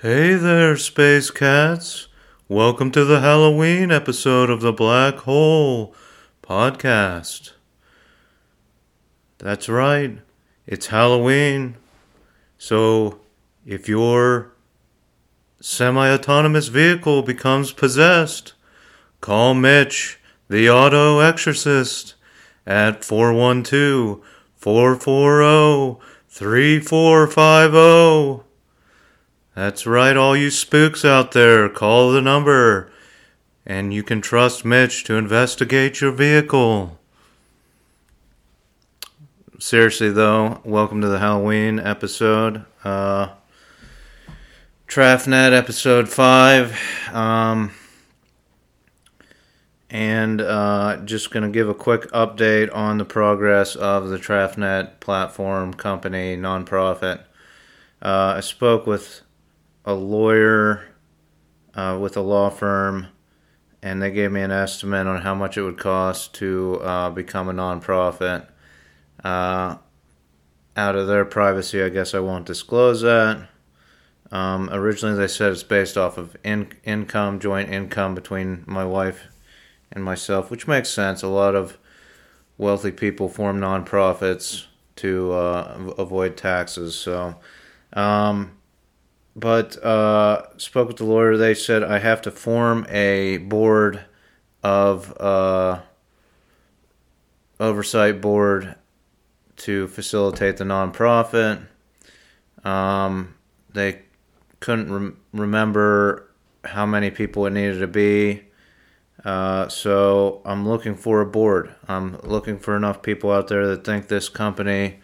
Hey there, Space Cats. Welcome to the Halloween episode of the Black Hole podcast. That's right, it's Halloween. So, if your semi autonomous vehicle becomes possessed, call Mitch, the auto exorcist, at 412 440 3450. That's right, all you spooks out there, call the number. And you can trust Mitch to investigate your vehicle. Seriously, though, welcome to the Halloween episode. Uh, Trafnet episode 5. Um, and uh, just going to give a quick update on the progress of the Trafnet platform company nonprofit. Uh, I spoke with a lawyer uh, with a law firm, and they gave me an estimate on how much it would cost to uh, become a nonprofit. Uh, out of their privacy, I guess I won't disclose that. Um, originally, they said it's based off of in- income, joint income between my wife and myself, which makes sense. A lot of wealthy people form nonprofits to uh, avoid taxes. So, um, but uh, spoke with the lawyer. They said I have to form a board of uh, oversight board to facilitate the nonprofit. Um, they couldn't rem- remember how many people it needed to be. Uh, so I'm looking for a board. I'm looking for enough people out there that think this company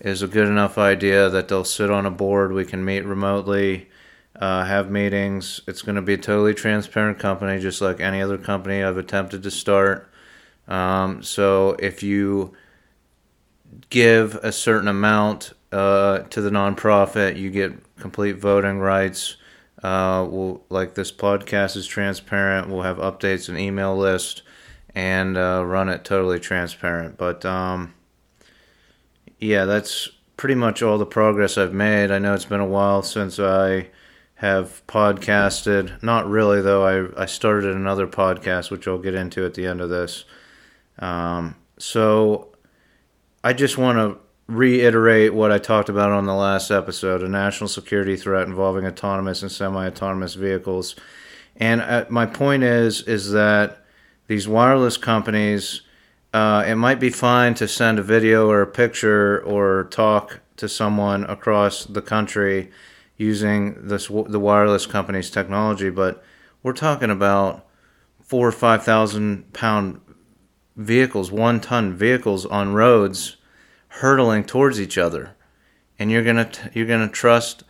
is a good enough idea that they'll sit on a board. We can meet remotely, uh, have meetings. It's going to be a totally transparent company, just like any other company I've attempted to start. Um, so if you give a certain amount uh, to the nonprofit, you get complete voting rights. Uh, we'll, like this podcast is transparent. We'll have updates and email list and uh, run it totally transparent. But um, yeah, that's pretty much all the progress I've made. I know it's been a while since I have podcasted. Not really, though. I, I started another podcast, which I'll get into at the end of this. Um, so I just want to reiterate what I talked about on the last episode a national security threat involving autonomous and semi autonomous vehicles. And uh, my point is, is that these wireless companies uh, it might be fine to send a video or a picture or talk to someone across the country using this the wireless company's technology, but we're talking about four or five thousand pound vehicles, one ton vehicles on roads, hurtling towards each other, and you're gonna you're gonna trust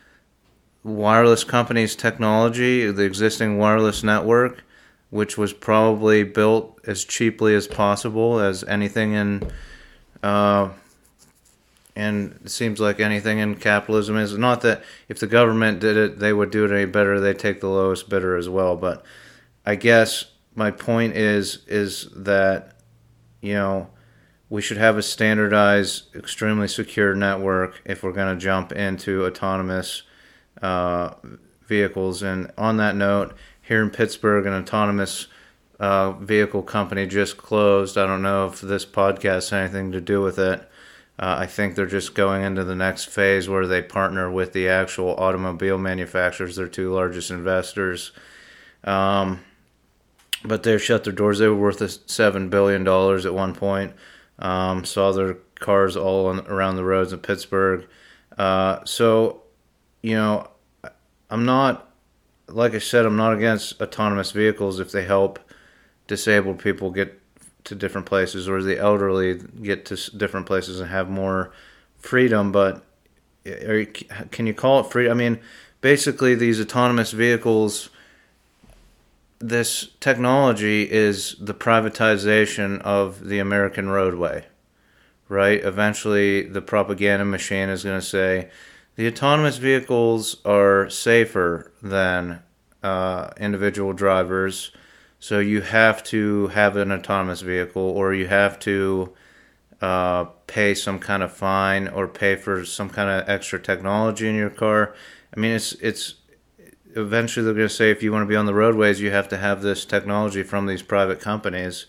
wireless companies' technology, the existing wireless network, which was probably built as cheaply as possible as anything in uh, and it seems like anything in capitalism is. Not that if the government did it they would do it any better. They take the lowest bidder as well. But i guess my point is is that you know we should have a standardized extremely secure network if we're going to jump into autonomous uh, vehicles. And on that note here in Pittsburgh, an autonomous uh, vehicle company just closed. I don't know if this podcast has anything to do with it. Uh, I think they're just going into the next phase where they partner with the actual automobile manufacturers, their two largest investors. Um, but they've shut their doors. They were worth $7 billion at one point. Um, saw their cars all on, around the roads in Pittsburgh. Uh, so, you know, I'm not like I said, I'm not against autonomous vehicles if they help disabled people get to different places or the elderly get to different places and have more freedom. But you, can you call it free? I mean, basically, these autonomous vehicles, this technology is the privatization of the American roadway, right? Eventually, the propaganda machine is going to say, the autonomous vehicles are safer than uh, individual drivers, so you have to have an autonomous vehicle, or you have to uh, pay some kind of fine, or pay for some kind of extra technology in your car. I mean, it's it's eventually they're going to say if you want to be on the roadways, you have to have this technology from these private companies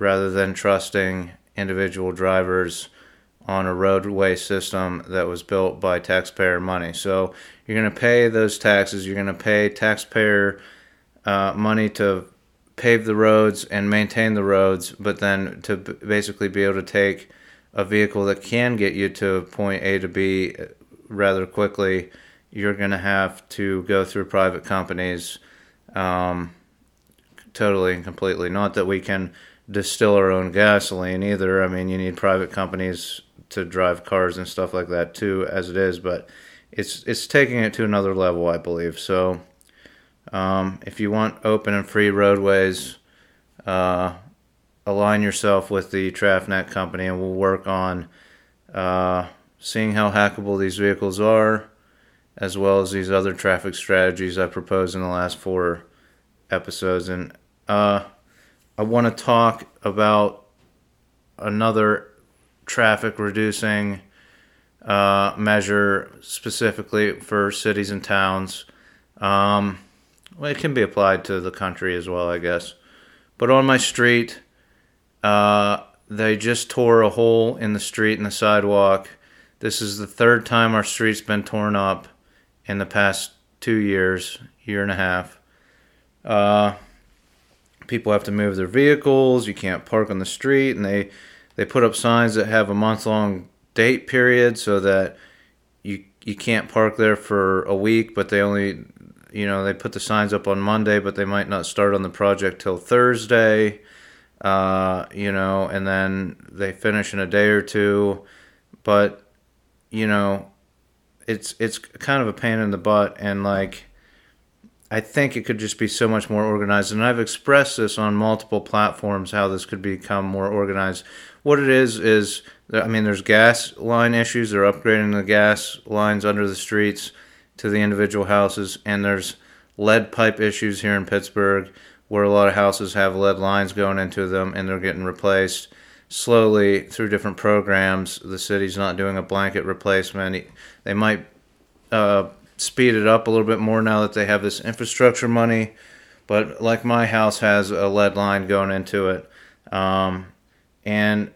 rather than trusting individual drivers on a roadway system that was built by taxpayer money. So you're going to pay those taxes. You're going to pay taxpayer uh, money to pave the roads and maintain the roads, but then to basically be able to take a vehicle that can get you to point A to B rather quickly, you're going to have to go through private companies um, totally and completely. Not that we can distill our own gasoline either. I mean, you need private companies to drive cars and stuff like that too, as it is, but it's it's taking it to another level, I believe. So, um, if you want open and free roadways, uh, align yourself with the Trafnet company, and we'll work on uh, seeing how hackable these vehicles are, as well as these other traffic strategies I proposed in the last four episodes. And uh, I want to talk about another traffic reducing uh, measure specifically for cities and towns. Um, well, it can be applied to the country as well, I guess. But on my street, uh, they just tore a hole in the street in the sidewalk. This is the third time our street's been torn up in the past two years, year and a half. Uh, people have to move their vehicles. You can't park on the street, and they they put up signs that have a month long date period so that you you can't park there for a week, but they only you know they put the signs up on Monday, but they might not start on the project till Thursday. Uh, you know, and then they finish in a day or two, but you know, it's it's kind of a pain in the butt, and like I think it could just be so much more organized. And I've expressed this on multiple platforms how this could become more organized. What it is is, I mean, there's gas line issues. They're upgrading the gas lines under the streets to the individual houses, and there's lead pipe issues here in Pittsburgh where a lot of houses have lead lines going into them and they're getting replaced slowly through different programs. The city's not doing a blanket replacement. They might uh, speed it up a little bit more now that they have this infrastructure money. But like my house has a lead line going into it, um, and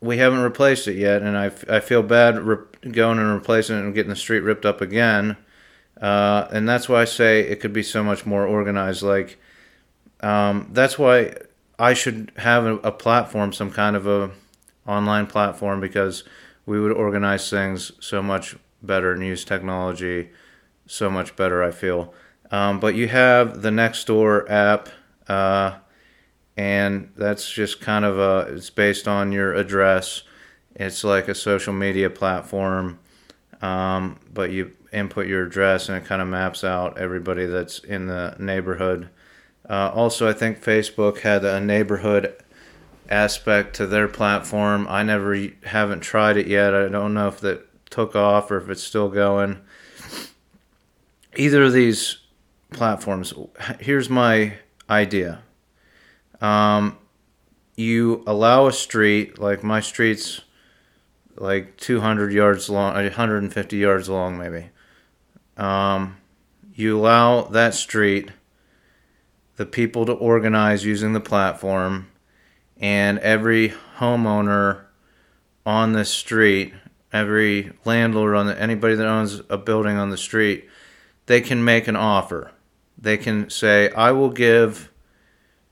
we haven't replaced it yet. And I, I feel bad going and replacing it and getting the street ripped up again. Uh, and that's why I say it could be so much more organized. Like um, that's why I should have a, a platform, some kind of a online platform, because we would organize things so much better and use technology so much better. I feel. Um, but you have the Nextdoor app, uh, and that's just kind of a. It's based on your address. It's like a social media platform, um, but you input your address and it kind of maps out everybody that's in the neighborhood. Uh, also, I think Facebook had a neighborhood aspect to their platform. I never haven't tried it yet. I don't know if that took off or if it's still going. Either of these platforms, here's my idea. Um, you allow a street, like my street's like 200 yards long, 150 yards long, maybe. Um, you allow that street, the people to organize using the platform, and every homeowner on this street every landlord on the, anybody that owns a building on the street, they can make an offer. They can say, "I will give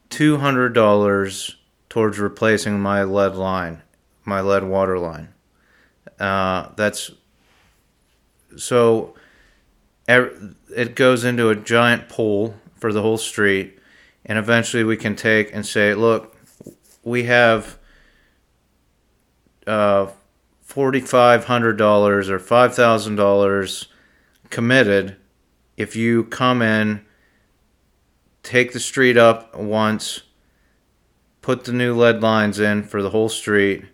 two hundred dollars towards replacing my lead line, my lead water line." Uh, that's so. It goes into a giant pool for the whole street, and eventually we can take and say, "Look, we have." Uh, $4,500 or $5,000 committed if you come in, take the street up once, put the new lead lines in for the whole street,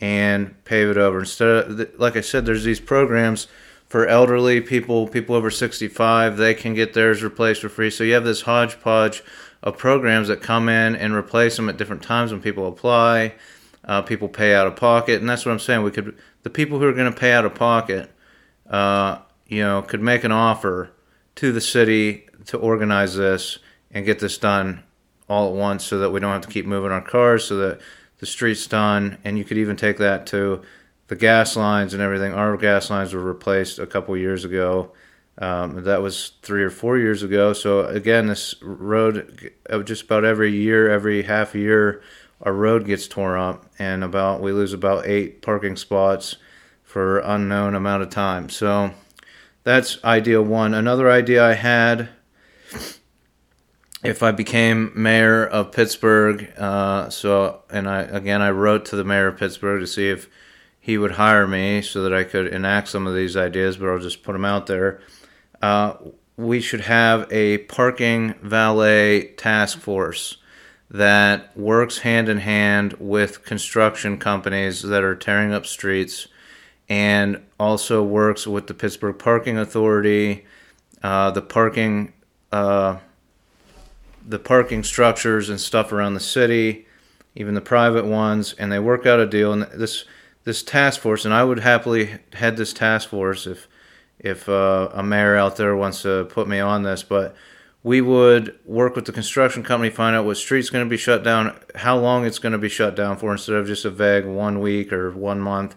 and pave it over. Instead of, like I said, there's these programs for elderly people, people over 65, they can get theirs replaced for free. So you have this hodgepodge of programs that come in and replace them at different times when people apply uh, people pay out of pocket, and that's what I'm saying. We could the people who are going to pay out of pocket, uh, you know, could make an offer to the city to organize this and get this done all at once so that we don't have to keep moving our cars so that the street's done. And you could even take that to the gas lines and everything. Our gas lines were replaced a couple years ago. Um, that was three or four years ago. So again this road uh, just about every year every half year our road gets torn up and about we lose about eight parking spots for unknown amount of time. So that's idea one. Another idea i had if I became mayor of Pittsburgh, uh, so and I again I wrote to the mayor of Pittsburgh to see if he would hire me so that I could enact some of these ideas, but I'll just put them out there. Uh, we should have a parking valet task force that works hand in hand with construction companies that are tearing up streets and also works with the Pittsburgh Parking Authority, uh, the parking uh, the parking structures and stuff around the city, even the private ones, and they work out a deal. And this this task force, and I would happily head this task force if if uh, a mayor out there wants to put me on this, but we would work with the construction company, find out what street's going to be shut down, how long it's going to be shut down for, instead of just a vague one week or one month.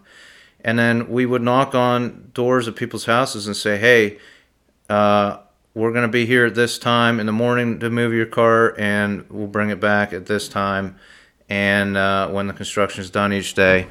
And then we would knock on doors of people's houses and say, hey, uh, we're going to be here at this time in the morning to move your car, and we'll bring it back at this time. And uh, when the construction is done each day,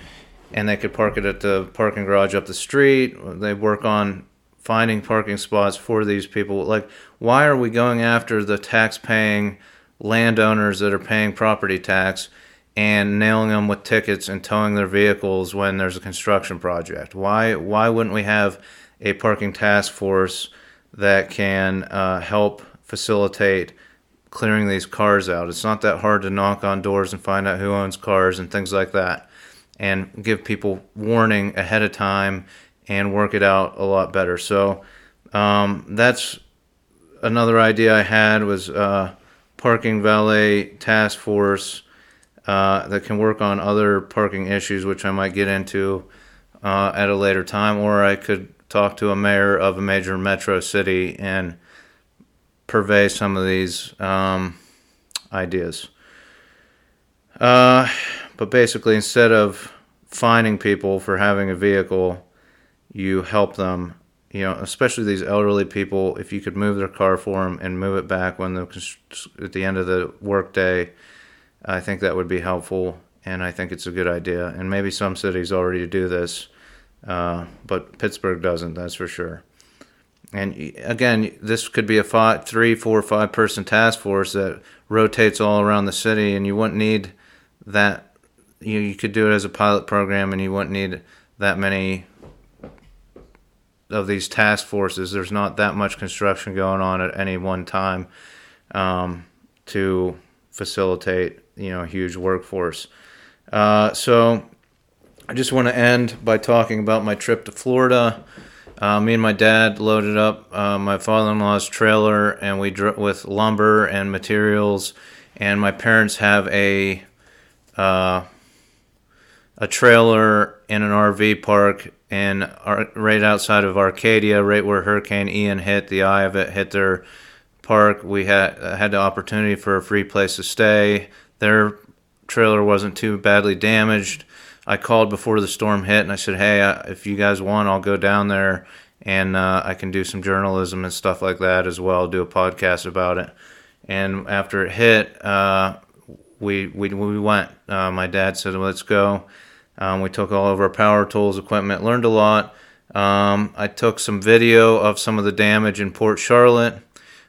and they could park it at the parking garage up the street. They work on finding parking spots for these people. Like, why are we going after the tax-paying landowners that are paying property tax? and nailing them with tickets and towing their vehicles when there's a construction project. Why why wouldn't we have a parking task force that can uh, help facilitate clearing these cars out. It's not that hard to knock on doors and find out who owns cars and things like that, and give people warning ahead of time and work it out a lot better. So um, that's another idea I had was uh, parking valet task force uh, that can work on other parking issues, which I might get into uh, at a later time, or I could talk to a mayor of a major metro city and purvey some of these um, ideas. Uh, but basically, instead of fining people for having a vehicle, you help them. You know, especially these elderly people. If you could move their car for them and move it back when the at the end of the workday, I think that would be helpful, and I think it's a good idea. And maybe some cities already do this, uh, but Pittsburgh doesn't, that's for sure. And again, this could be a five, three, four, five person task force that rotates all around the city, and you wouldn't need that. You, you could do it as a pilot program, and you wouldn't need that many of these task forces. There's not that much construction going on at any one time um, to facilitate, you know, a huge workforce. Uh, so I just want to end by talking about my trip to Florida. Uh, me and my dad loaded up uh, my father-in-law's trailer, and we drove with lumber and materials. And my parents have a uh, a trailer in an RV park and right outside of Arcadia, right where Hurricane Ian hit. The eye of it hit their park. We had had the opportunity for a free place to stay. Their trailer wasn't too badly damaged I called before the storm hit and I said, hey, if you guys want, I'll go down there and uh, I can do some journalism and stuff like that as well. Do a podcast about it. And after it hit, uh, we we we went. Uh, my dad said, "Let's go." Um, we took all of our power tools, equipment, learned a lot. Um, I took some video of some of the damage in Port Charlotte.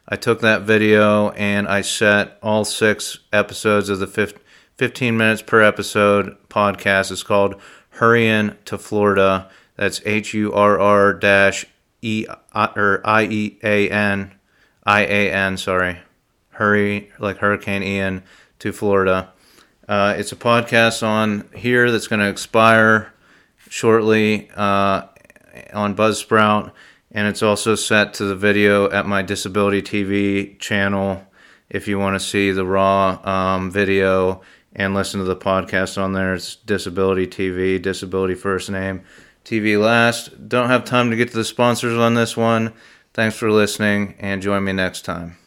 I took that video and I set all six episodes of the fifth 15 minutes per episode podcast. It's called Hurryin' to Florida. That's H U R R dash E or I E A N I A N. Sorry, hurry like Hurricane Ian to Florida. Uh, it's a podcast on here that's going to expire shortly uh, on Buzzsprout, and it's also set to the video at my Disability TV channel if you want to see the raw um, video and listen to the podcast on there. It's Disability TV, Disability First Name, TV Last. Don't have time to get to the sponsors on this one, Thanks for listening and join me next time.